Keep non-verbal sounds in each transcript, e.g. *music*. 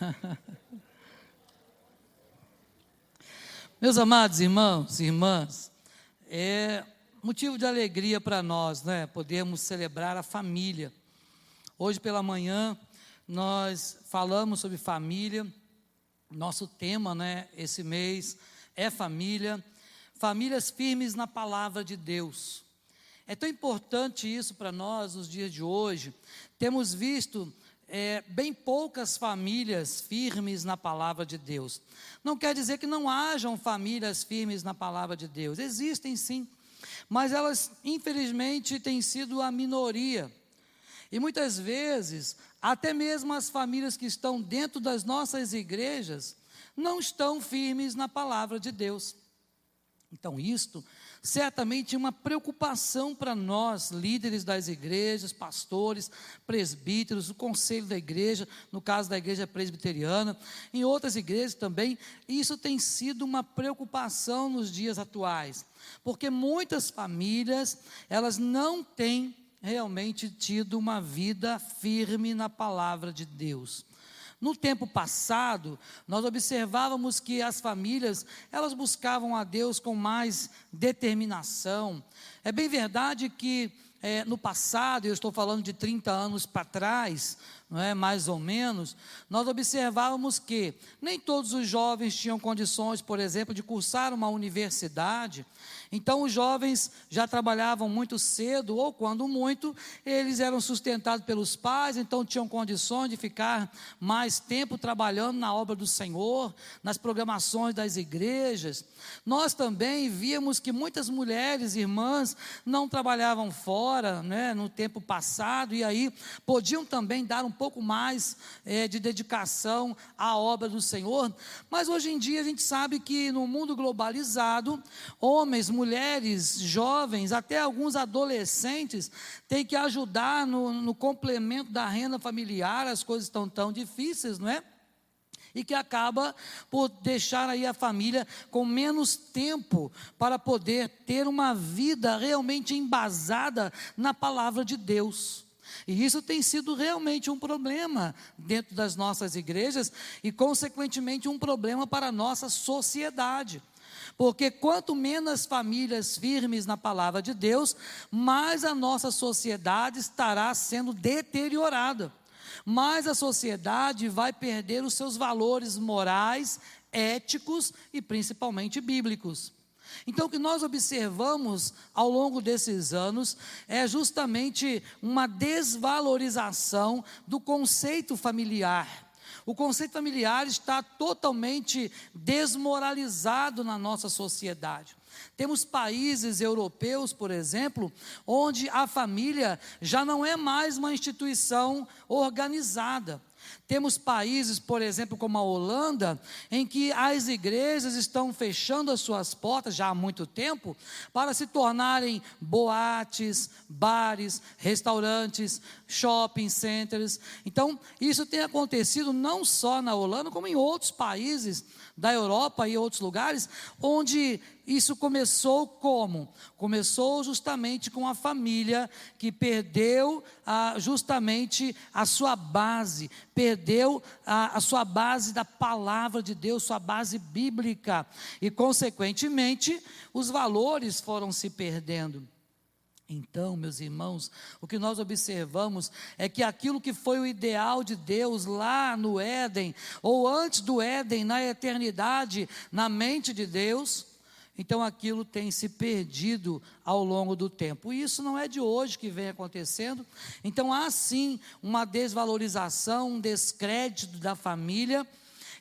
*laughs* Meus amados irmãos e irmãs, é motivo de alegria para nós, né? Podemos celebrar a família. Hoje pela manhã nós falamos sobre família. Nosso tema, né, esse mês é família, famílias firmes na palavra de Deus. É tão importante isso para nós nos dias de hoje. Temos visto é, bem poucas famílias firmes na palavra de Deus. Não quer dizer que não hajam famílias firmes na palavra de Deus, existem sim, mas elas, infelizmente, têm sido a minoria. E muitas vezes, até mesmo as famílias que estão dentro das nossas igrejas, não estão firmes na palavra de Deus. Então, isto certamente uma preocupação para nós, líderes das igrejas, pastores, presbíteros, o conselho da igreja, no caso da igreja presbiteriana, em outras igrejas também, isso tem sido uma preocupação nos dias atuais, porque muitas famílias, elas não têm realmente tido uma vida firme na palavra de Deus. No tempo passado, nós observávamos que as famílias, elas buscavam a Deus com mais determinação. É bem verdade que é, no passado, eu estou falando de 30 anos para trás, não é, mais ou menos, nós observávamos que nem todos os jovens tinham condições, por exemplo, de cursar uma universidade, então os jovens já trabalhavam muito cedo, ou quando muito, eles eram sustentados pelos pais, então tinham condições de ficar mais tempo trabalhando na obra do Senhor, nas programações das igrejas. Nós também víamos que muitas mulheres, irmãs, não trabalhavam fora, né, no tempo passado, e aí podiam também dar um pouco mais é, de dedicação à obra do Senhor, mas hoje em dia a gente sabe que no mundo globalizado, homens, mulheres, jovens, até alguns adolescentes têm que ajudar no, no complemento da renda familiar, as coisas estão tão difíceis, não é? e que acaba por deixar aí a família com menos tempo para poder ter uma vida realmente embasada na palavra de Deus. E isso tem sido realmente um problema dentro das nossas igrejas e, consequentemente, um problema para a nossa sociedade. Porque quanto menos famílias firmes na palavra de Deus, mais a nossa sociedade estará sendo deteriorada. Mais a sociedade vai perder os seus valores morais, éticos e principalmente bíblicos. Então, o que nós observamos ao longo desses anos é justamente uma desvalorização do conceito familiar. O conceito familiar está totalmente desmoralizado na nossa sociedade. Temos países europeus, por exemplo, onde a família já não é mais uma instituição organizada. Temos países, por exemplo, como a Holanda, em que as igrejas estão fechando as suas portas já há muito tempo para se tornarem boates, bares, restaurantes, shopping centers. Então, isso tem acontecido não só na Holanda, como em outros países da Europa e outros lugares, onde isso começou como? Começou justamente com a família que perdeu justamente a sua base, perdeu a, a sua base da palavra de Deus, sua base bíblica, e consequentemente os valores foram se perdendo. Então, meus irmãos, o que nós observamos é que aquilo que foi o ideal de Deus lá no Éden, ou antes do Éden, na eternidade, na mente de Deus, então aquilo tem se perdido ao longo do tempo. E isso não é de hoje que vem acontecendo. Então há sim uma desvalorização, um descrédito da família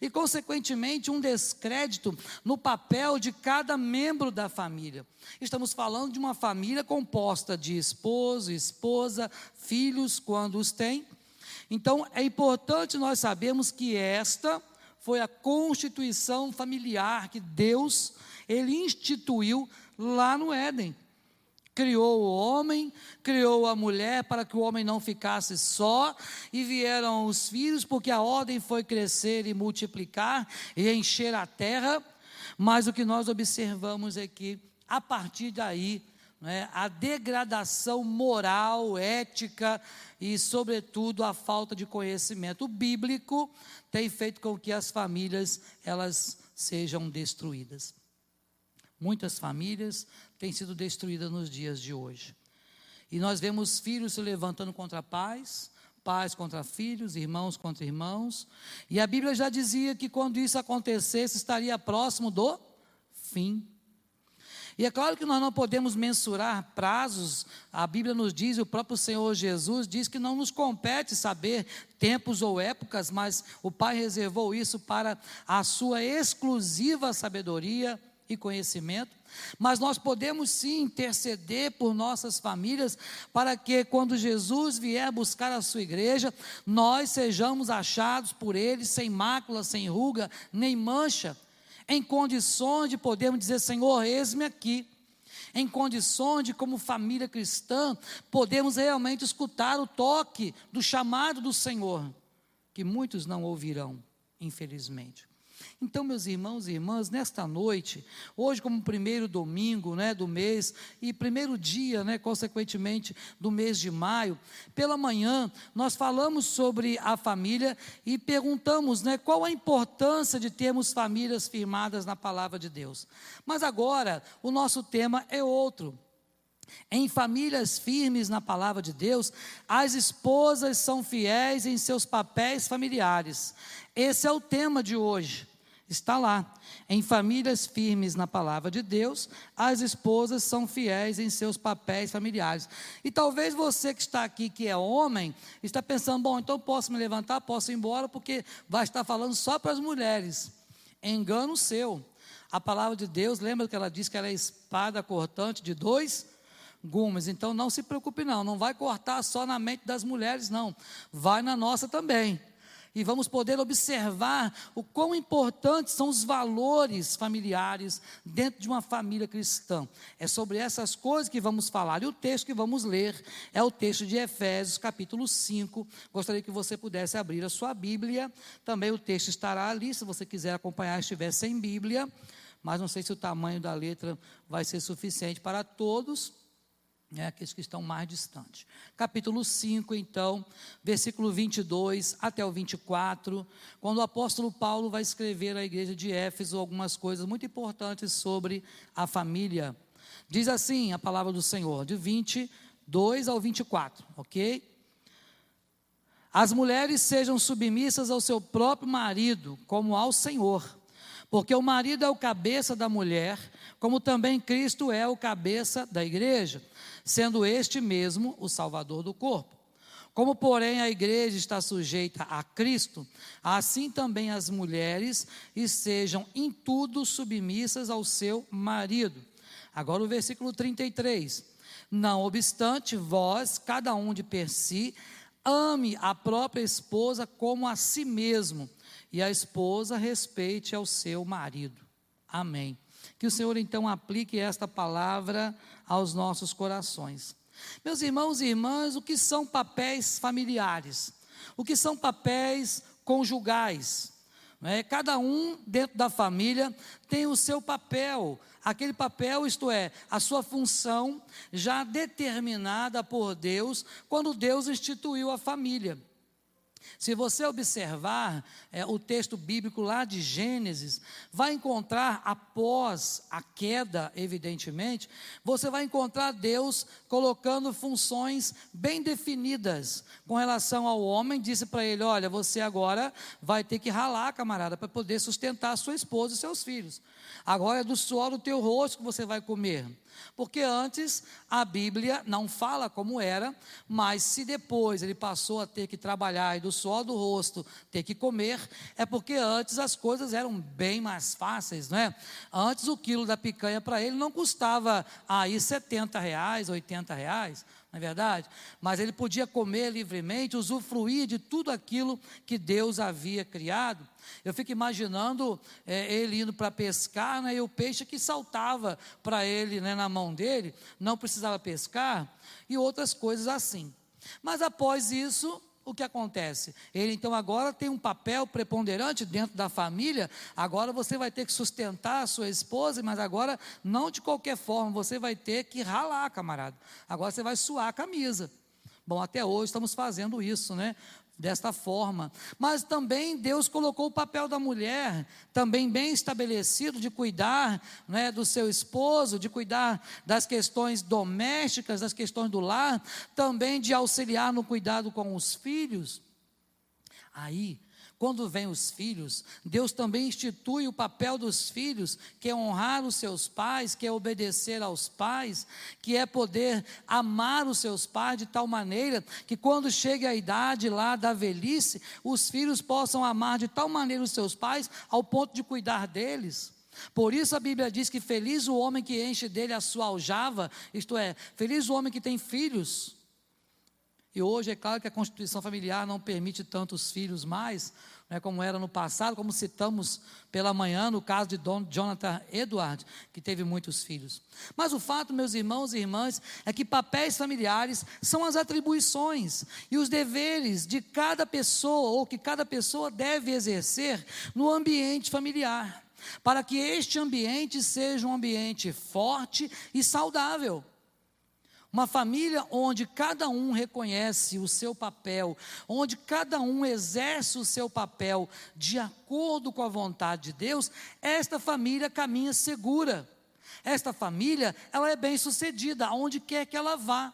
e, consequentemente, um descrédito no papel de cada membro da família. Estamos falando de uma família composta de esposo, esposa, filhos, quando os tem. Então, é importante nós sabermos que esta foi a constituição familiar que Deus ele instituiu lá no Éden criou o homem, criou a mulher para que o homem não ficasse só, e vieram os filhos, porque a ordem foi crescer e multiplicar e encher a terra. Mas o que nós observamos é que, a partir daí, né, a degradação moral, ética e, sobretudo, a falta de conhecimento bíblico tem feito com que as famílias elas sejam destruídas. Muitas famílias têm sido destruídas nos dias de hoje. E nós vemos filhos se levantando contra pais, pais contra filhos, irmãos contra irmãos. E a Bíblia já dizia que quando isso acontecesse, estaria próximo do fim. E é claro que nós não podemos mensurar prazos, a Bíblia nos diz, o próprio Senhor Jesus diz que não nos compete saber tempos ou épocas, mas o Pai reservou isso para a sua exclusiva sabedoria e conhecimento. Mas nós podemos sim interceder por nossas famílias, para que quando Jesus vier buscar a sua igreja, nós sejamos achados por Ele sem mácula, sem ruga, nem mancha, em condições de podermos dizer: Senhor, eis-me aqui. Em condições de, como família cristã, podemos realmente escutar o toque do chamado do Senhor, que muitos não ouvirão, infelizmente. Então, meus irmãos e irmãs, nesta noite, hoje como primeiro domingo né, do mês e primeiro dia, né, consequentemente, do mês de maio, pela manhã, nós falamos sobre a família e perguntamos né, qual a importância de termos famílias firmadas na palavra de Deus. Mas agora, o nosso tema é outro. Em famílias firmes na palavra de Deus, as esposas são fiéis em seus papéis familiares. Esse é o tema de hoje. Está lá. Em famílias firmes na palavra de Deus, as esposas são fiéis em seus papéis familiares. E talvez você que está aqui, que é homem, está pensando: bom, então posso me levantar, posso ir embora, porque vai estar falando só para as mulheres. Engano seu. A palavra de Deus, lembra que ela diz que ela é espada cortante de dois gumes. Então não se preocupe, não. Não vai cortar só na mente das mulheres, não. Vai na nossa também e vamos poder observar o quão importantes são os valores familiares dentro de uma família cristã. É sobre essas coisas que vamos falar. E o texto que vamos ler é o texto de Efésios, capítulo 5. Gostaria que você pudesse abrir a sua Bíblia. Também o texto estará ali, se você quiser acompanhar, estiver sem Bíblia. Mas não sei se o tamanho da letra vai ser suficiente para todos né, aqueles que estão mais distantes. Capítulo 5, então, versículo 22 até o 24, quando o apóstolo Paulo vai escrever à igreja de Éfeso algumas coisas muito importantes sobre a família. Diz assim a palavra do Senhor, de 22 ao 24, ok? As mulheres sejam submissas ao seu próprio marido, como ao Senhor, porque o marido é o cabeça da mulher, como também Cristo é o cabeça da igreja sendo este mesmo o Salvador do corpo. Como, porém, a igreja está sujeita a Cristo, assim também as mulheres estejam em tudo submissas ao seu marido. Agora o versículo 33. Não obstante, vós, cada um de per si, ame a própria esposa como a si mesmo, e a esposa respeite ao seu marido. Amém. Que o Senhor então aplique esta palavra aos nossos corações. Meus irmãos e irmãs, o que são papéis familiares? O que são papéis conjugais? É, cada um dentro da família tem o seu papel, aquele papel, isto é, a sua função já determinada por Deus quando Deus instituiu a família. Se você observar é, o texto bíblico lá de Gênesis, vai encontrar, após a queda, evidentemente, você vai encontrar Deus colocando funções bem definidas com relação ao homem. Disse para ele: Olha, você agora vai ter que ralar, camarada, para poder sustentar sua esposa e seus filhos. Agora é do suor do teu rosto que você vai comer. Porque antes a Bíblia não fala como era, mas se depois ele passou a ter que trabalhar e do suor do rosto ter que comer, é porque antes as coisas eram bem mais fáceis, não é? Antes o quilo da picanha para ele não custava aí 70 reais, 80 reais não é verdade? Mas ele podia comer livremente, usufruir de tudo aquilo que Deus havia criado. Eu fico imaginando é, ele indo para pescar, né, e o peixe que saltava para ele né, na mão dele, não precisava pescar, e outras coisas assim. Mas após isso, o que acontece? Ele então agora tem um papel preponderante dentro da família. Agora você vai ter que sustentar a sua esposa, mas agora não de qualquer forma, você vai ter que ralar, camarada. Agora você vai suar a camisa. Bom, até hoje estamos fazendo isso, né? Desta forma. Mas também Deus colocou o papel da mulher, também bem estabelecido, de cuidar né, do seu esposo, de cuidar das questões domésticas, das questões do lar, também de auxiliar no cuidado com os filhos. Aí, quando vem os filhos, Deus também institui o papel dos filhos, que é honrar os seus pais, que é obedecer aos pais, que é poder amar os seus pais de tal maneira que quando chegue a idade lá da velhice, os filhos possam amar de tal maneira os seus pais ao ponto de cuidar deles. Por isso a Bíblia diz que feliz o homem que enche dele a sua aljava, isto é, feliz o homem que tem filhos. E hoje é claro que a constituição familiar não permite tantos filhos mais, né, como era no passado, como citamos pela manhã no caso de Don Jonathan Edward, que teve muitos filhos. Mas o fato, meus irmãos e irmãs, é que papéis familiares são as atribuições e os deveres de cada pessoa ou que cada pessoa deve exercer no ambiente familiar, para que este ambiente seja um ambiente forte e saudável. Uma família onde cada um reconhece o seu papel, onde cada um exerce o seu papel de acordo com a vontade de Deus, esta família caminha segura. Esta família, ela é bem-sucedida aonde quer que ela vá.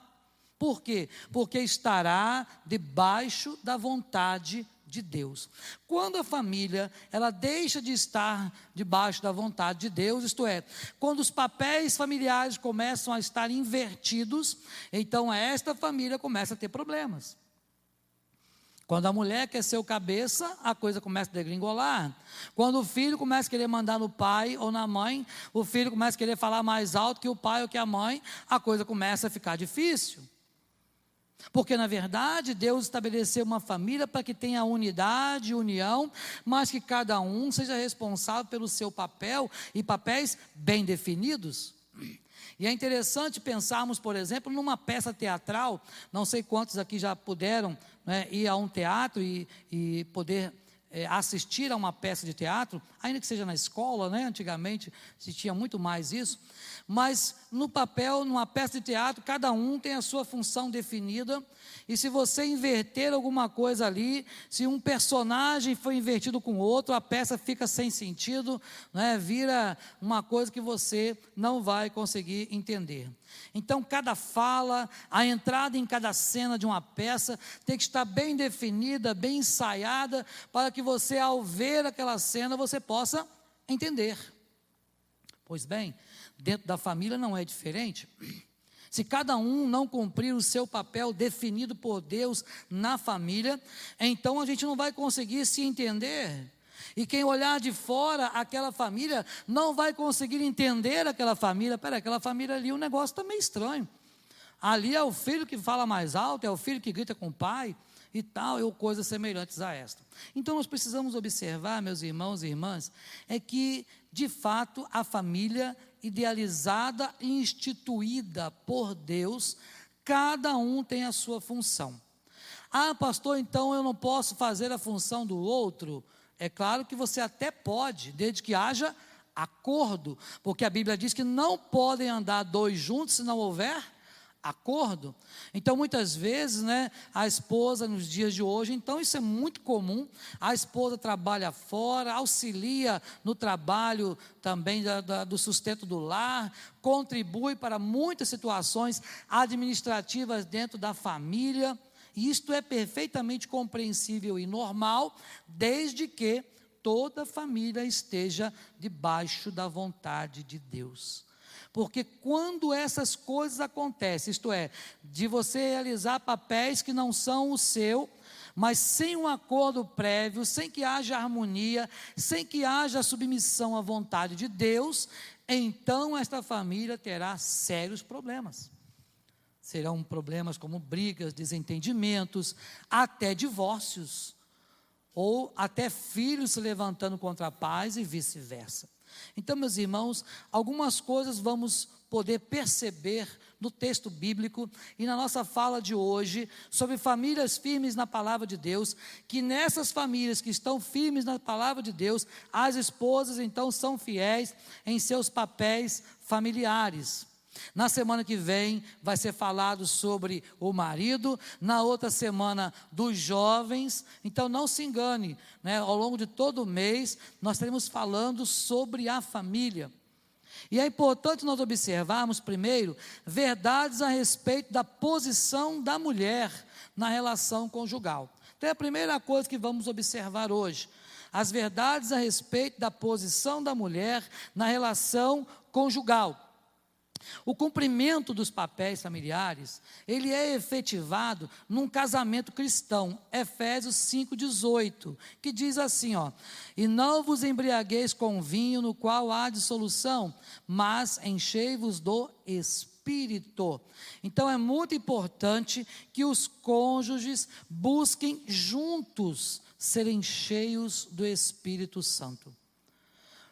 Por quê? Porque estará debaixo da vontade de Deus. Quando a família ela deixa de estar debaixo da vontade de Deus, isto é, quando os papéis familiares começam a estar invertidos, então esta família começa a ter problemas. Quando a mulher quer ser o cabeça, a coisa começa a degringolar. Quando o filho começa a querer mandar no pai ou na mãe, o filho começa a querer falar mais alto que o pai ou que a mãe, a coisa começa a ficar difícil. Porque, na verdade, Deus estabeleceu uma família para que tenha unidade, união, mas que cada um seja responsável pelo seu papel e papéis bem definidos. E é interessante pensarmos, por exemplo, numa peça teatral. Não sei quantos aqui já puderam né, ir a um teatro e, e poder é, assistir a uma peça de teatro, ainda que seja na escola, né? antigamente se tinha muito mais isso, mas no papel, numa peça de teatro, cada um tem a sua função definida, e se você inverter alguma coisa ali, se um personagem foi invertido com outro, a peça fica sem sentido, né? vira uma coisa que você não vai conseguir entender. Então, cada fala, a entrada em cada cena de uma peça tem que estar bem definida, bem ensaiada, para que você, ao ver aquela cena, você possa entender. Pois bem, dentro da família não é diferente. Se cada um não cumprir o seu papel definido por Deus na família, então a gente não vai conseguir se entender. E quem olhar de fora aquela família não vai conseguir entender aquela família. Pera, aquela família ali, o negócio está meio estranho. Ali é o filho que fala mais alto, é o filho que grita com o pai e tal, ou coisas semelhantes a esta. Então nós precisamos observar, meus irmãos e irmãs, é que, de fato, a família idealizada e instituída por Deus, cada um tem a sua função. Ah, pastor, então eu não posso fazer a função do outro? É claro que você até pode, desde que haja acordo, porque a Bíblia diz que não podem andar dois juntos se não houver acordo. Então, muitas vezes, né, a esposa nos dias de hoje, então isso é muito comum. A esposa trabalha fora, auxilia no trabalho também da, da, do sustento do lar, contribui para muitas situações administrativas dentro da família. Isto é perfeitamente compreensível e normal, desde que toda família esteja debaixo da vontade de Deus. Porque quando essas coisas acontecem, isto é, de você realizar papéis que não são o seu, mas sem um acordo prévio, sem que haja harmonia, sem que haja submissão à vontade de Deus, então esta família terá sérios problemas serão problemas como brigas, desentendimentos, até divórcios, ou até filhos se levantando contra pais e vice-versa. Então, meus irmãos, algumas coisas vamos poder perceber no texto bíblico e na nossa fala de hoje sobre famílias firmes na palavra de Deus, que nessas famílias que estão firmes na palavra de Deus, as esposas então são fiéis em seus papéis familiares. Na semana que vem vai ser falado sobre o marido, na outra semana dos jovens. Então não se engane, né? ao longo de todo o mês nós estaremos falando sobre a família. E é importante nós observarmos primeiro verdades a respeito da posição da mulher na relação conjugal. Então é a primeira coisa que vamos observar hoje. As verdades a respeito da posição da mulher na relação conjugal. O cumprimento dos papéis familiares, ele é efetivado num casamento cristão, Efésios 5:18, que diz assim, ó: "E não vos embriagueis com vinho no qual há dissolução, mas enchei-vos do espírito". Então é muito importante que os cônjuges busquem juntos serem cheios do Espírito Santo.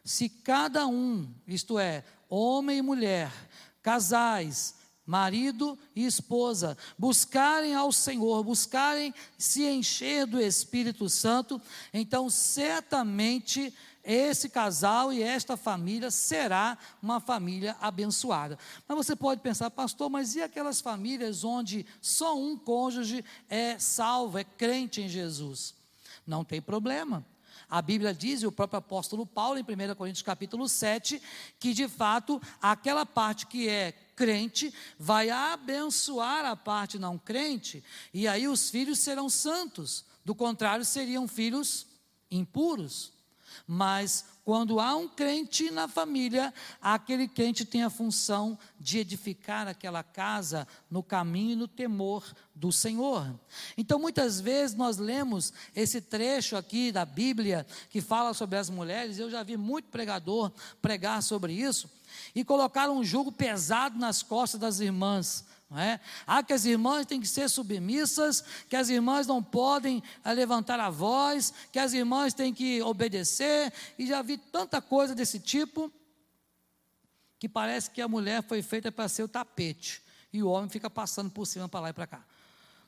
Se cada um, isto é, homem e mulher, casais, marido e esposa, buscarem ao Senhor, buscarem se encher do Espírito Santo, então certamente esse casal e esta família será uma família abençoada. Mas você pode pensar, pastor, mas e aquelas famílias onde só um cônjuge é salvo, é crente em Jesus? Não tem problema. A Bíblia diz, e o próprio apóstolo Paulo, em 1 Coríntios capítulo 7, que de fato aquela parte que é crente vai abençoar a parte não crente, e aí os filhos serão santos, do contrário, seriam filhos impuros. Mas quando há um crente na família, aquele crente tem a função de edificar aquela casa no caminho e no temor do Senhor. Então, muitas vezes nós lemos esse trecho aqui da Bíblia que fala sobre as mulheres, eu já vi muito pregador pregar sobre isso, e colocar um jugo pesado nas costas das irmãs. Não é? Ah, que as irmãs têm que ser submissas, que as irmãs não podem eh, levantar a voz, que as irmãs têm que obedecer, e já vi tanta coisa desse tipo, que parece que a mulher foi feita para ser o tapete, e o homem fica passando por cima para lá e para cá.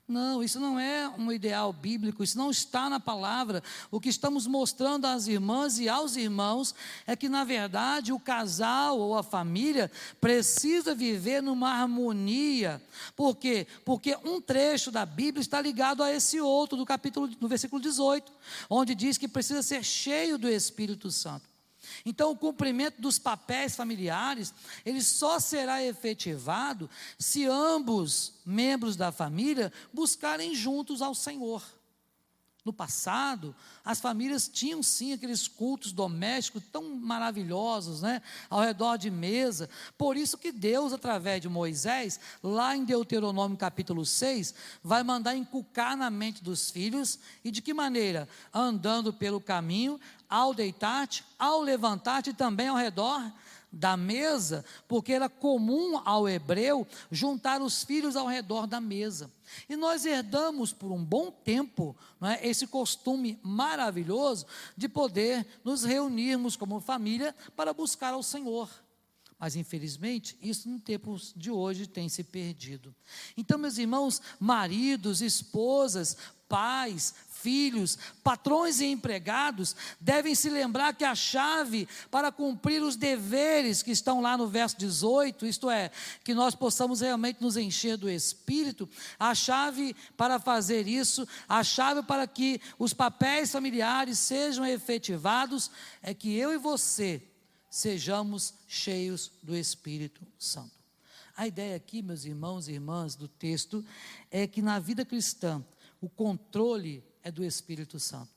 Não, isso não é um ideal bíblico, isso não está na palavra. O que estamos mostrando às irmãs e aos irmãos é que, na verdade, o casal ou a família precisa viver numa harmonia. Por quê? Porque um trecho da Bíblia está ligado a esse outro, do capítulo, no versículo 18, onde diz que precisa ser cheio do Espírito Santo. Então, o cumprimento dos papéis familiares, ele só será efetivado se ambos membros da família buscarem juntos ao Senhor. No passado, as famílias tinham sim aqueles cultos domésticos tão maravilhosos, né? Ao redor de mesa. Por isso que Deus, através de Moisés, lá em Deuteronômio capítulo 6, vai mandar inculcar na mente dos filhos, e de que maneira? Andando pelo caminho, ao deitar-te, ao levantar-te também ao redor da mesa, porque era comum ao hebreu juntar os filhos ao redor da mesa. E nós herdamos por um bom tempo é, esse costume maravilhoso de poder nos reunirmos como família para buscar ao Senhor. Mas infelizmente, isso no tempo de hoje tem se perdido. Então, meus irmãos, maridos, esposas, pais, filhos, patrões e empregados devem se lembrar que a chave para cumprir os deveres que estão lá no verso 18, isto é, que nós possamos realmente nos encher do Espírito, a chave para fazer isso, a chave para que os papéis familiares sejam efetivados, é que eu e você sejamos cheios do Espírito Santo. A ideia aqui, meus irmãos e irmãs, do texto, é que na vida cristã, o controle é do Espírito Santo.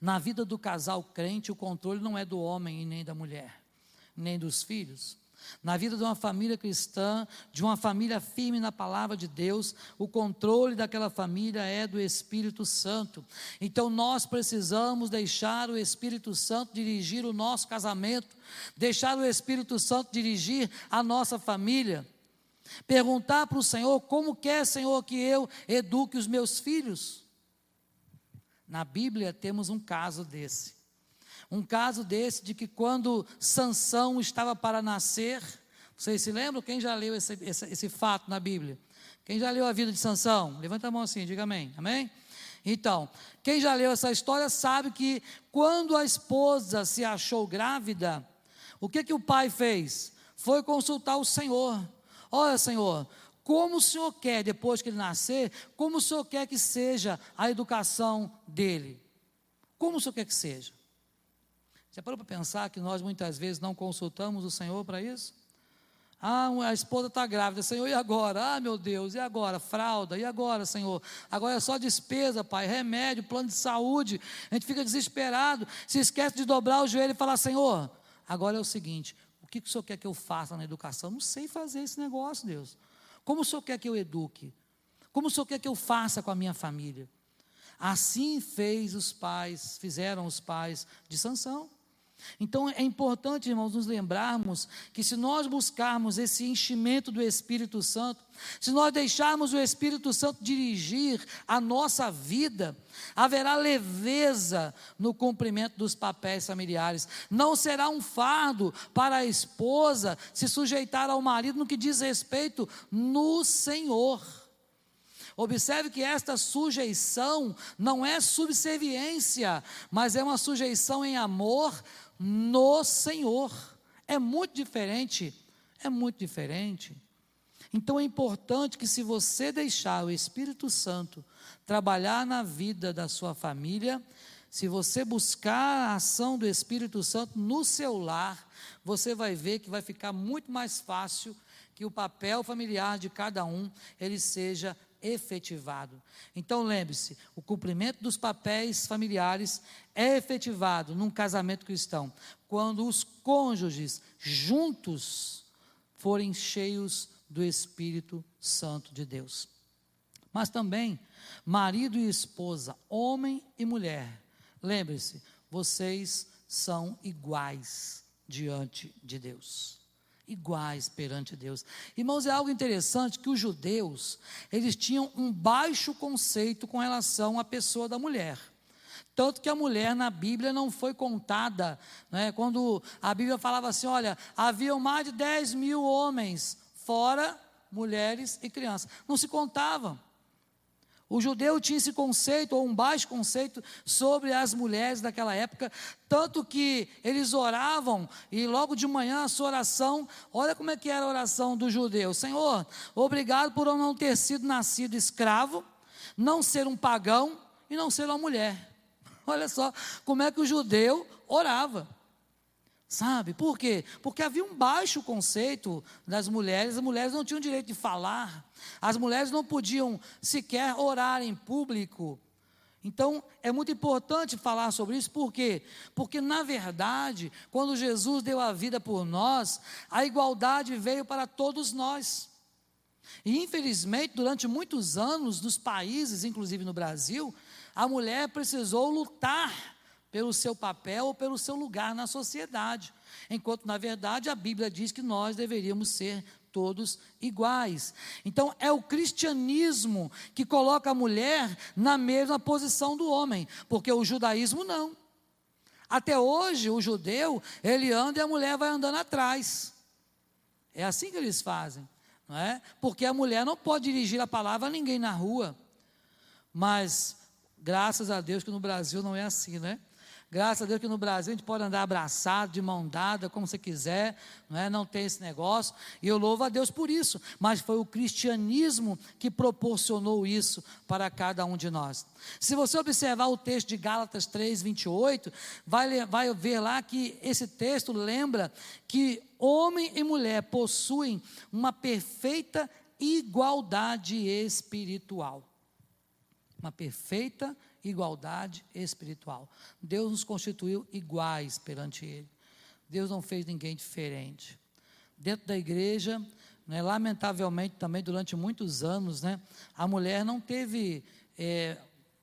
Na vida do casal crente, o controle não é do homem e nem da mulher, nem dos filhos. Na vida de uma família cristã, de uma família firme na palavra de Deus, o controle daquela família é do Espírito Santo. Então nós precisamos deixar o Espírito Santo dirigir o nosso casamento, deixar o Espírito Santo dirigir a nossa família. Perguntar para o Senhor como quer, Senhor, que eu eduque os meus filhos. Na Bíblia temos um caso desse. Um caso desse de que quando Sansão estava para nascer, vocês se lembram? Quem já leu esse, esse, esse fato na Bíblia? Quem já leu a vida de Sansão? Levanta a mão assim, diga amém. Amém? Então, quem já leu essa história sabe que quando a esposa se achou grávida, o que que o pai fez? Foi consultar o Senhor. Olha, Senhor, como o Senhor quer, depois que ele nascer, como o Senhor quer que seja a educação dele? Como o Senhor quer que seja? Já parou para pensar que nós muitas vezes não consultamos o Senhor para isso? Ah, a esposa está grávida, Senhor, e agora? Ah, meu Deus, e agora? Fralda, e agora, Senhor? Agora é só despesa, Pai, remédio, plano de saúde. A gente fica desesperado, se esquece de dobrar o joelho e falar: Senhor, agora é o seguinte: o que o Senhor quer que eu faça na educação? Não sei fazer esse negócio, Deus. Como o Senhor quer que eu eduque? Como o Senhor quer que eu faça com a minha família? Assim fez os pais, fizeram os pais de Sansão. Então é importante, irmãos, nos lembrarmos que se nós buscarmos esse enchimento do Espírito Santo, se nós deixarmos o Espírito Santo dirigir a nossa vida, haverá leveza no cumprimento dos papéis familiares. Não será um fardo para a esposa se sujeitar ao marido no que diz respeito no Senhor. Observe que esta sujeição não é subserviência, mas é uma sujeição em amor no Senhor. É muito diferente, é muito diferente. Então é importante que, se você deixar o Espírito Santo trabalhar na vida da sua família, se você buscar a ação do Espírito Santo no seu lar, você vai ver que vai ficar muito mais fácil que o papel familiar de cada um ele seja efetivado. Então lembre-se, o cumprimento dos papéis familiares é efetivado num casamento cristão quando os cônjuges juntos forem cheios do Espírito Santo de Deus. Mas também marido e esposa, homem e mulher. Lembre-se, vocês são iguais diante de Deus iguais perante Deus. Irmãos, é algo interessante que os judeus, eles tinham um baixo conceito com relação à pessoa da mulher. Tanto que a mulher na Bíblia não foi contada, né? quando a Bíblia falava assim: olha, haviam mais de 10 mil homens, fora mulheres e crianças. Não se contavam. O judeu tinha esse conceito, ou um baixo conceito, sobre as mulheres daquela época, tanto que eles oravam, e logo de manhã a sua oração, olha como é que era a oração do judeu: Senhor, obrigado por eu não ter sido nascido escravo, não ser um pagão e não ser uma mulher. *laughs* Olha só como é que o judeu orava. Sabe? Por quê? Porque havia um baixo conceito das mulheres, as mulheres não tinham direito de falar, as mulheres não podiam sequer orar em público. Então, é muito importante falar sobre isso, por quê? Porque, na verdade, quando Jesus deu a vida por nós, a igualdade veio para todos nós. E, infelizmente, durante muitos anos, nos países, inclusive no Brasil, a mulher precisou lutar pelo seu papel ou pelo seu lugar na sociedade. Enquanto, na verdade, a Bíblia diz que nós deveríamos ser todos iguais. Então, é o cristianismo que coloca a mulher na mesma posição do homem, porque o judaísmo não. Até hoje, o judeu, ele anda e a mulher vai andando atrás. É assim que eles fazem, não é? Porque a mulher não pode dirigir a palavra a ninguém na rua. Mas, graças a Deus que no Brasil não é assim, né? Graças a Deus que no Brasil a gente pode andar abraçado, de mão dada, como você quiser, não, é? não tem esse negócio, e eu louvo a Deus por isso, mas foi o cristianismo que proporcionou isso para cada um de nós. Se você observar o texto de Gálatas 3, 28, vai, vai ver lá que esse texto lembra que homem e mulher possuem uma perfeita igualdade espiritual. Uma perfeita igualdade igualdade espiritual. Deus nos constituiu iguais perante Ele. Deus não fez ninguém diferente. Dentro da igreja, né, lamentavelmente também durante muitos anos, né, a mulher não teve, é,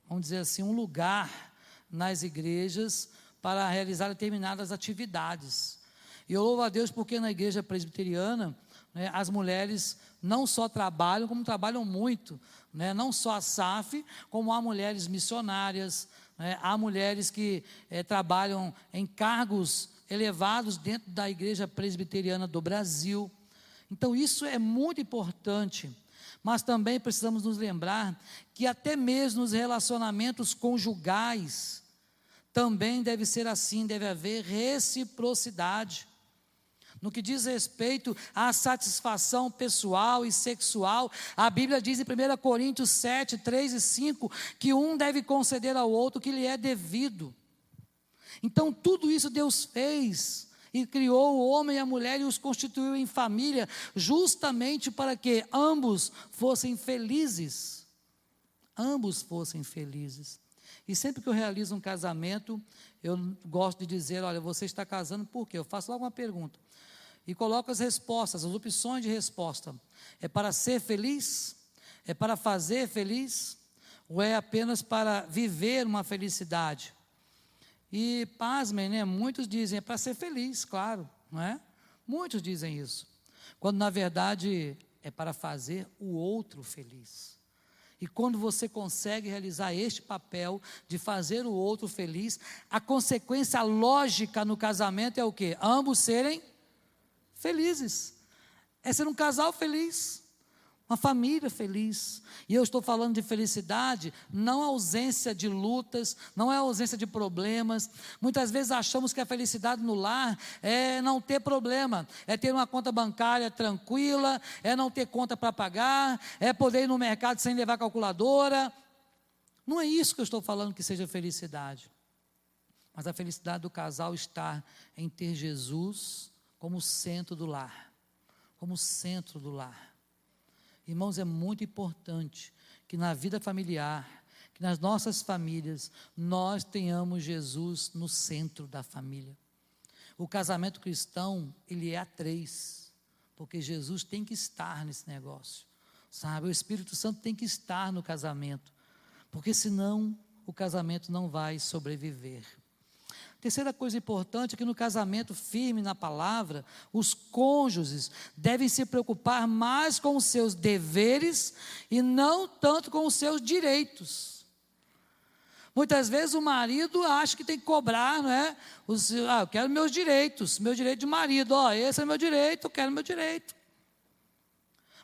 vamos dizer assim, um lugar nas igrejas para realizar determinadas atividades. E eu louvo a Deus porque na igreja presbiteriana, né, as mulheres não só trabalham, como trabalham muito. Né? Não só a SAF, como há mulheres missionárias, Né? Há mulheres que é, trabalham em cargos elevados dentro da Igreja Presbiteriana do Brasil. Então, isso é muito importante. Mas também precisamos nos lembrar que, até mesmo nos relacionamentos conjugais, também deve ser assim, deve haver reciprocidade. No que diz respeito à satisfação pessoal e sexual, a Bíblia diz em 1 Coríntios 7, 3 e 5 que um deve conceder ao outro o que lhe é devido. Então, tudo isso Deus fez e criou o homem e a mulher e os constituiu em família, justamente para que ambos fossem felizes. Ambos fossem felizes. E sempre que eu realizo um casamento, eu gosto de dizer: olha, você está casando por quê? Eu faço logo uma pergunta. E coloco as respostas, as opções de resposta. É para ser feliz? É para fazer feliz? Ou é apenas para viver uma felicidade? E pasmem, né? Muitos dizem é para ser feliz, claro, não é? Muitos dizem isso. Quando na verdade é para fazer o outro feliz. E quando você consegue realizar este papel de fazer o outro feliz, a consequência lógica no casamento é o quê? Ambos serem felizes. É ser um casal feliz. Uma família feliz. E eu estou falando de felicidade, não ausência de lutas, não é ausência de problemas. Muitas vezes achamos que a felicidade no lar é não ter problema, é ter uma conta bancária tranquila, é não ter conta para pagar, é poder ir no mercado sem levar calculadora. Não é isso que eu estou falando que seja felicidade. Mas a felicidade do casal está em ter Jesus como centro do lar. Como centro do lar. Irmãos, é muito importante que na vida familiar, que nas nossas famílias, nós tenhamos Jesus no centro da família. O casamento cristão, ele é a três, porque Jesus tem que estar nesse negócio, sabe? O Espírito Santo tem que estar no casamento, porque senão o casamento não vai sobreviver. Terceira coisa importante é que no casamento firme na palavra, os cônjuges devem se preocupar mais com os seus deveres e não tanto com os seus direitos. Muitas vezes o marido acha que tem que cobrar, não é? Os, ah, eu quero meus direitos, meu direito de marido, ó, esse é meu direito, eu quero meu direito.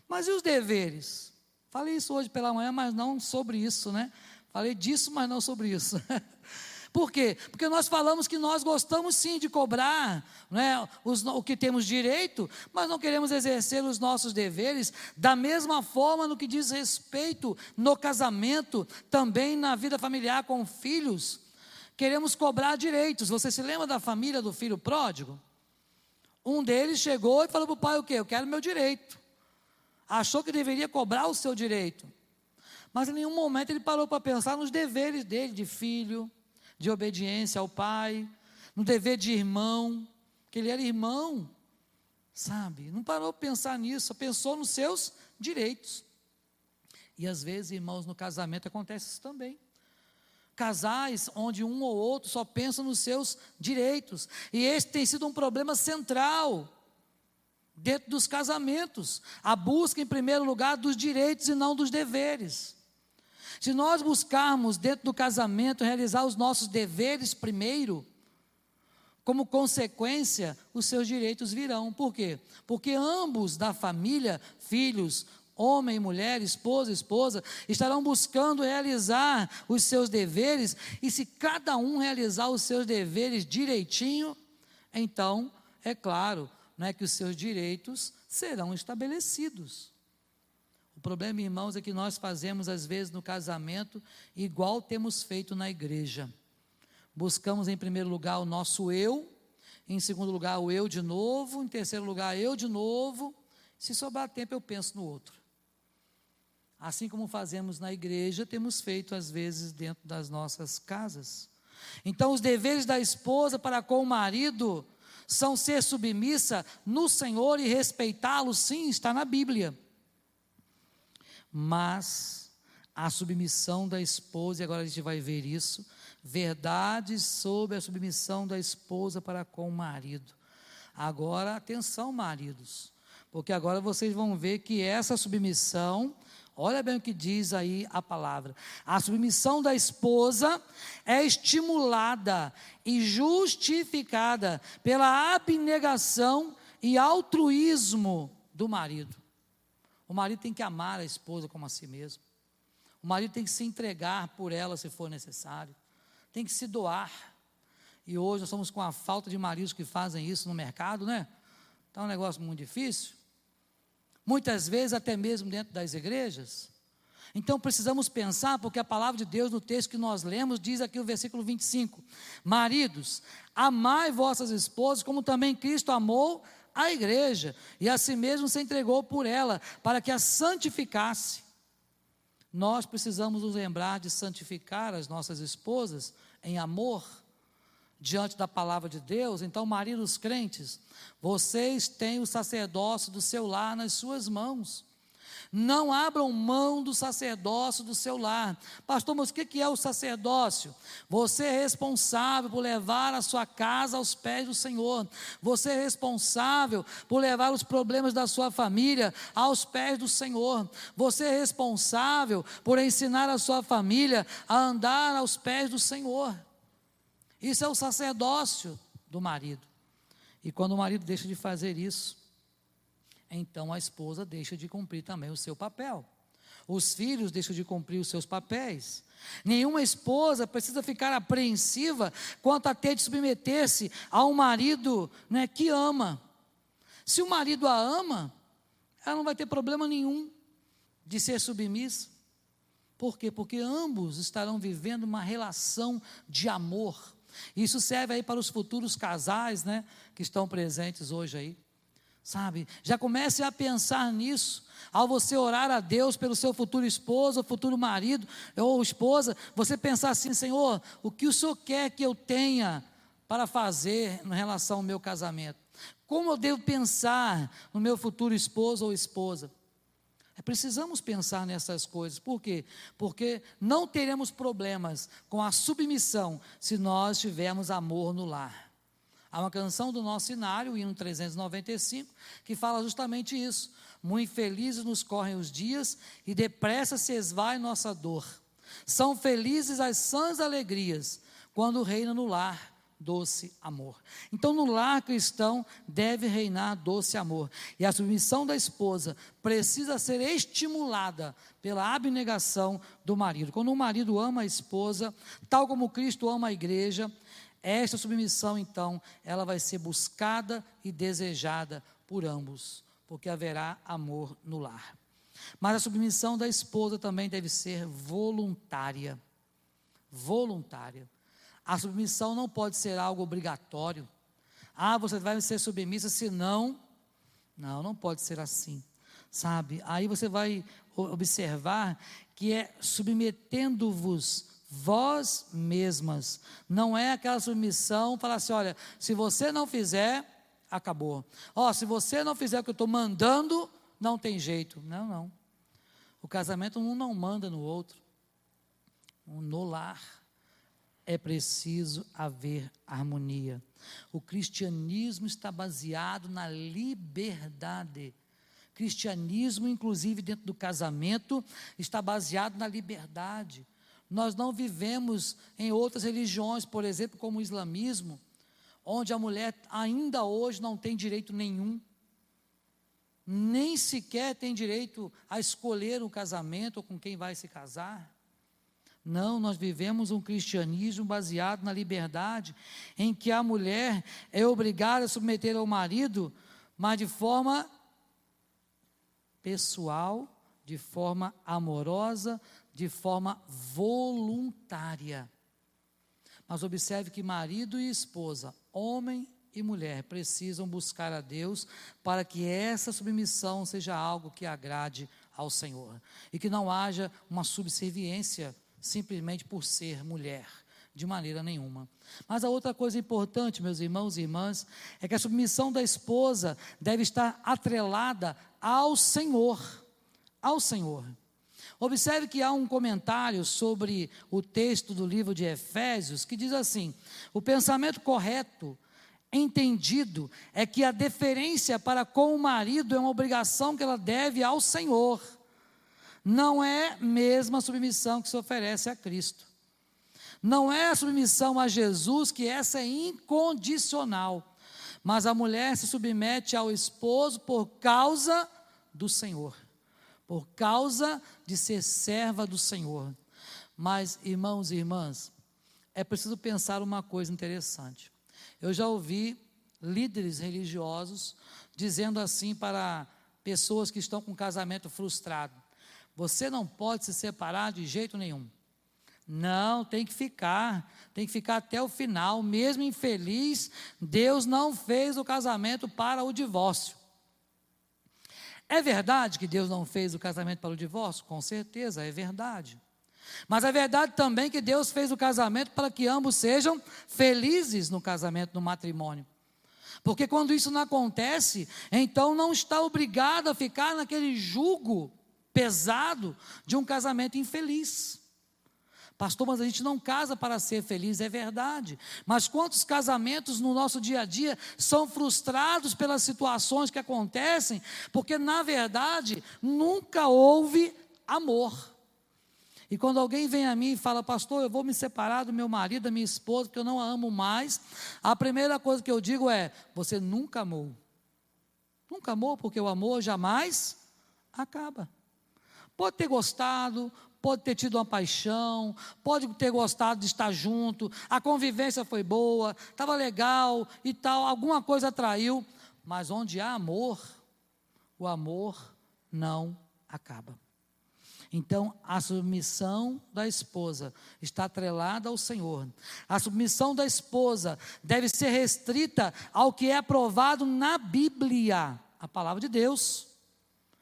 Mas e os deveres? Falei isso hoje pela manhã, mas não sobre isso, né? Falei disso, mas não sobre isso. *laughs* Por quê? Porque nós falamos que nós gostamos sim de cobrar né, os, o que temos direito, mas não queremos exercer os nossos deveres da mesma forma no que diz respeito no casamento, também na vida familiar com filhos. Queremos cobrar direitos. Você se lembra da família do filho pródigo? Um deles chegou e falou para o pai o quê? Eu quero meu direito. Achou que deveria cobrar o seu direito. Mas em nenhum momento ele parou para pensar nos deveres dele de filho, de obediência ao pai, no dever de irmão, que ele era irmão, sabe? Não parou para pensar nisso, pensou nos seus direitos. E às vezes, irmãos, no casamento acontece isso também. Casais onde um ou outro só pensa nos seus direitos. E esse tem sido um problema central dentro dos casamentos. A busca, em primeiro lugar, dos direitos e não dos deveres. Se nós buscarmos dentro do casamento realizar os nossos deveres primeiro, como consequência, os seus direitos virão. Por quê? Porque ambos da família, filhos, homem e mulher, esposa e esposa, estarão buscando realizar os seus deveres, e se cada um realizar os seus deveres direitinho, então, é claro, não é que os seus direitos serão estabelecidos problema, irmãos, é que nós fazemos, às vezes, no casamento, igual temos feito na igreja. Buscamos, em primeiro lugar, o nosso eu, em segundo lugar, o eu de novo, em terceiro lugar, eu de novo. Se sobrar tempo, eu penso no outro. Assim como fazemos na igreja, temos feito, às vezes, dentro das nossas casas. Então, os deveres da esposa para com o marido são ser submissa no Senhor e respeitá-lo, sim, está na Bíblia mas a submissão da esposa, e agora a gente vai ver isso, verdades sobre a submissão da esposa para com o marido. Agora, atenção, maridos, porque agora vocês vão ver que essa submissão, Olha bem o que diz aí a palavra. A submissão da esposa é estimulada e justificada pela abnegação e altruísmo do marido. O marido tem que amar a esposa como a si mesmo. O marido tem que se entregar por ela se for necessário. Tem que se doar. E hoje nós estamos com a falta de maridos que fazem isso no mercado, né? Está um negócio muito difícil. Muitas vezes, até mesmo dentro das igrejas. Então precisamos pensar, porque a palavra de Deus, no texto que nós lemos, diz aqui o versículo 25: Maridos, amai vossas esposas, como também Cristo amou a igreja, e a si mesmo se entregou por ela, para que a santificasse. Nós precisamos nos lembrar de santificar as nossas esposas em amor diante da palavra de Deus. Então, maridos crentes, vocês têm o sacerdócio do seu lar nas suas mãos. Não abram mão do sacerdócio do seu lar. Pastor, mas o que é o sacerdócio? Você é responsável por levar a sua casa aos pés do Senhor. Você é responsável por levar os problemas da sua família aos pés do Senhor. Você é responsável por ensinar a sua família a andar aos pés do Senhor. Isso é o sacerdócio do marido. E quando o marido deixa de fazer isso, então a esposa deixa de cumprir também o seu papel. Os filhos deixam de cumprir os seus papéis. Nenhuma esposa precisa ficar apreensiva quanto a ter de submeter-se a um marido né, que ama. Se o marido a ama, ela não vai ter problema nenhum de ser submissa. Por quê? Porque ambos estarão vivendo uma relação de amor. Isso serve aí para os futuros casais, né, que estão presentes hoje aí. Sabe? Já comece a pensar nisso. Ao você orar a Deus pelo seu futuro esposo, ou futuro marido ou esposa, você pensar assim: Senhor, o que o Senhor quer que eu tenha para fazer em relação ao meu casamento? Como eu devo pensar no meu futuro esposo ou esposa? Precisamos pensar nessas coisas. Por quê? Porque não teremos problemas com a submissão se nós tivermos amor no lar. Há uma canção do nosso cenário, o hino 395, que fala justamente isso. Muito felizes nos correm os dias e depressa se esvai nossa dor. São felizes as sãs alegrias quando reina no lar doce amor. Então, no lar cristão deve reinar doce amor. E a submissão da esposa precisa ser estimulada pela abnegação do marido. Quando o marido ama a esposa, tal como Cristo ama a igreja, esta submissão, então, ela vai ser buscada e desejada por ambos, porque haverá amor no lar. Mas a submissão da esposa também deve ser voluntária. Voluntária. A submissão não pode ser algo obrigatório. Ah, você vai ser submissa, senão. Não, não pode ser assim. Sabe? Aí você vai observar que é submetendo-vos vós mesmas. Não é aquela submissão, falar assim: olha, se você não fizer, acabou. Ó, se você não fizer o que eu estou mandando, não tem jeito. Não, não. O casamento um não manda no outro. Um no lar é preciso haver harmonia. O cristianismo está baseado na liberdade. Cristianismo, inclusive dentro do casamento, está baseado na liberdade. Nós não vivemos em outras religiões, por exemplo, como o islamismo, onde a mulher ainda hoje não tem direito nenhum, nem sequer tem direito a escolher o casamento ou com quem vai se casar. Não, nós vivemos um cristianismo baseado na liberdade, em que a mulher é obrigada a submeter ao marido, mas de forma pessoal, de forma amorosa, de forma voluntária. Mas observe que marido e esposa, homem e mulher, precisam buscar a Deus para que essa submissão seja algo que agrade ao Senhor e que não haja uma subserviência simplesmente por ser mulher, de maneira nenhuma. Mas a outra coisa importante, meus irmãos e irmãs, é que a submissão da esposa deve estar atrelada ao Senhor, ao Senhor. Observe que há um comentário sobre o texto do livro de Efésios que diz assim: o pensamento correto, entendido, é que a deferência para com o marido é uma obrigação que ela deve ao Senhor. Não é mesmo a submissão que se oferece a Cristo. Não é a submissão a Jesus, que essa é incondicional, mas a mulher se submete ao esposo por causa do Senhor, por causa de ser serva do Senhor. Mas, irmãos e irmãs, é preciso pensar uma coisa interessante. Eu já ouvi líderes religiosos dizendo assim para pessoas que estão com casamento frustrado: você não pode se separar de jeito nenhum. Não, tem que ficar, tem que ficar até o final, mesmo infeliz, Deus não fez o casamento para o divórcio. É verdade que Deus não fez o casamento para o divórcio? Com certeza, é verdade. Mas é verdade também que Deus fez o casamento para que ambos sejam felizes no casamento, no matrimônio. Porque quando isso não acontece, então não está obrigado a ficar naquele jugo pesado de um casamento infeliz. Pastor, mas a gente não casa para ser feliz, é verdade. Mas quantos casamentos no nosso dia a dia são frustrados pelas situações que acontecem, porque na verdade nunca houve amor. E quando alguém vem a mim e fala, pastor, eu vou me separar do meu marido, da minha esposa, porque eu não a amo mais, a primeira coisa que eu digo é: você nunca amou. Nunca amou, porque o amor jamais acaba. Pode ter gostado, pode ter tido uma paixão, pode ter gostado de estar junto, a convivência foi boa, estava legal e tal, alguma coisa atraiu, mas onde há amor, o amor não acaba. Então, a submissão da esposa está atrelada ao Senhor. A submissão da esposa deve ser restrita ao que é aprovado na Bíblia, a palavra de Deus.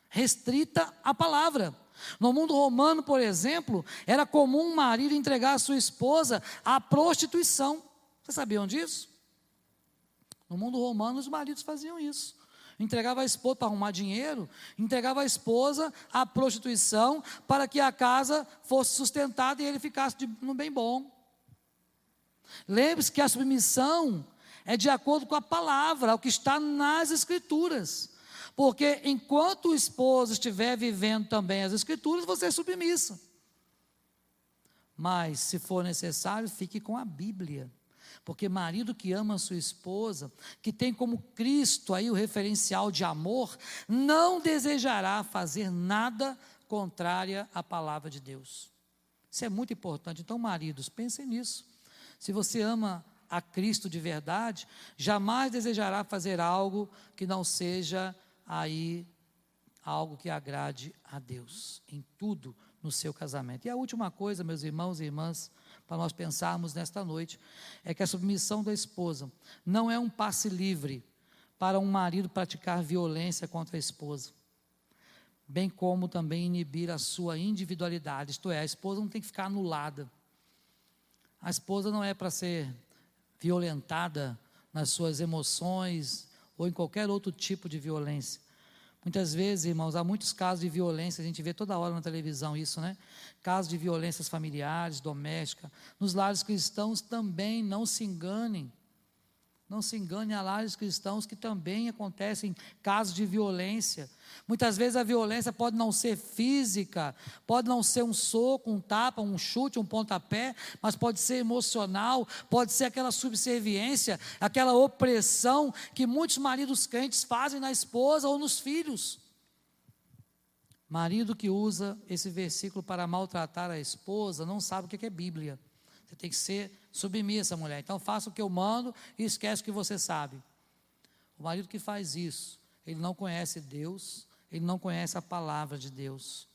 Restrita à palavra. No mundo romano, por exemplo, era comum um marido entregar a sua esposa à prostituição. Vocês sabiam disso? No mundo romano, os maridos faziam isso entregava a esposa para arrumar dinheiro, entregava a esposa à prostituição para que a casa fosse sustentada e ele ficasse de, no bem bom. Lembre-se que a submissão é de acordo com a palavra, o que está nas Escrituras. Porque enquanto o esposo estiver vivendo também as Escrituras, você é submissa. Mas, se for necessário, fique com a Bíblia. Porque marido que ama sua esposa, que tem como Cristo aí o referencial de amor, não desejará fazer nada contrária à palavra de Deus. Isso é muito importante. Então, maridos, pensem nisso. Se você ama a Cristo de verdade, jamais desejará fazer algo que não seja aí algo que agrade a Deus em tudo no seu casamento. E a última coisa, meus irmãos e irmãs, para nós pensarmos nesta noite, é que a submissão da esposa não é um passe livre para um marido praticar violência contra a esposa, bem como também inibir a sua individualidade, isto é, a esposa não tem que ficar anulada. A esposa não é para ser violentada nas suas emoções ou em qualquer outro tipo de violência. Muitas vezes, irmãos, há muitos casos de violência, a gente vê toda hora na televisão isso, né? Casos de violências familiares, domésticas. Nos lares cristãos também, não se enganem. Não se engane a lares cristãos que também acontecem casos de violência. Muitas vezes a violência pode não ser física, pode não ser um soco, um tapa, um chute, um pontapé, mas pode ser emocional, pode ser aquela subserviência, aquela opressão que muitos maridos crentes fazem na esposa ou nos filhos. Marido que usa esse versículo para maltratar a esposa não sabe o que é Bíblia. Você tem que ser submissa, mulher. Então faça o que eu mando e esquece o que você sabe. O marido que faz isso, ele não conhece Deus, ele não conhece a palavra de Deus.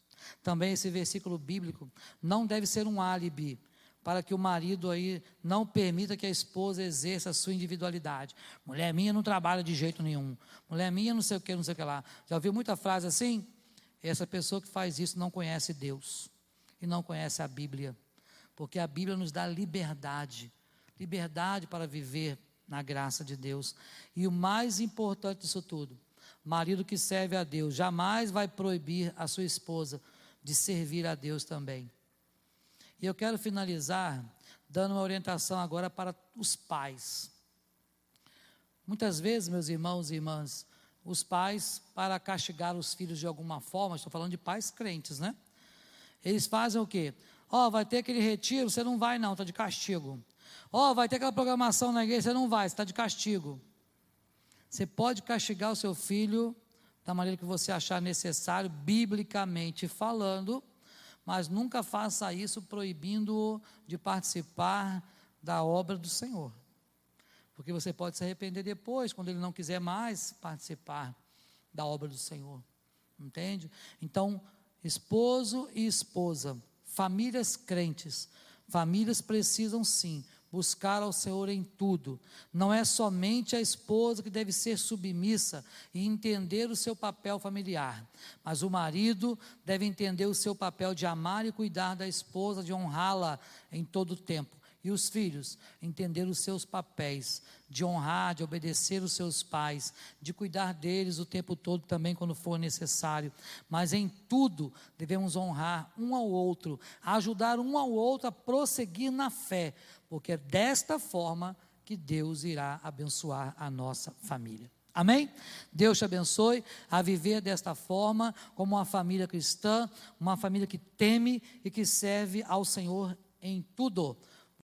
Também esse versículo bíblico não deve ser um álibi para que o marido aí não permita que a esposa exerça a sua individualidade. Mulher minha não trabalha de jeito nenhum. Mulher minha não sei o que, não sei o que lá. Já ouviu muita frase assim? Essa pessoa que faz isso não conhece Deus e não conhece a Bíblia porque a Bíblia nos dá liberdade liberdade para viver na graça de Deus. E o mais importante disso tudo, marido que serve a Deus jamais vai proibir a sua esposa de servir a Deus também. E eu quero finalizar dando uma orientação agora para os pais. Muitas vezes, meus irmãos e irmãs, os pais, para castigar os filhos de alguma forma, estou falando de pais crentes, né? Eles fazem o quê? Ó, oh, vai ter aquele retiro, você não vai não, está de castigo. Ó, oh, vai ter aquela programação na igreja, você não vai, você está de castigo. Você pode castigar o seu filho da maneira que você achar necessário, biblicamente falando, mas nunca faça isso proibindo-o de participar da obra do Senhor. Porque você pode se arrepender depois, quando ele não quiser mais participar da obra do Senhor. Entende? Então, esposo e esposa, famílias crentes, famílias precisam sim buscar ao Senhor em tudo. Não é somente a esposa que deve ser submissa e entender o seu papel familiar, mas o marido deve entender o seu papel de amar e cuidar da esposa, de honrá-la em todo o tempo. E os filhos entender os seus papéis, de honrar, de obedecer os seus pais, de cuidar deles o tempo todo também quando for necessário. Mas em tudo devemos honrar um ao outro, ajudar um ao outro a prosseguir na fé, porque é desta forma que Deus irá abençoar a nossa família. Amém? Deus te abençoe a viver desta forma, como uma família cristã, uma família que teme e que serve ao Senhor em tudo.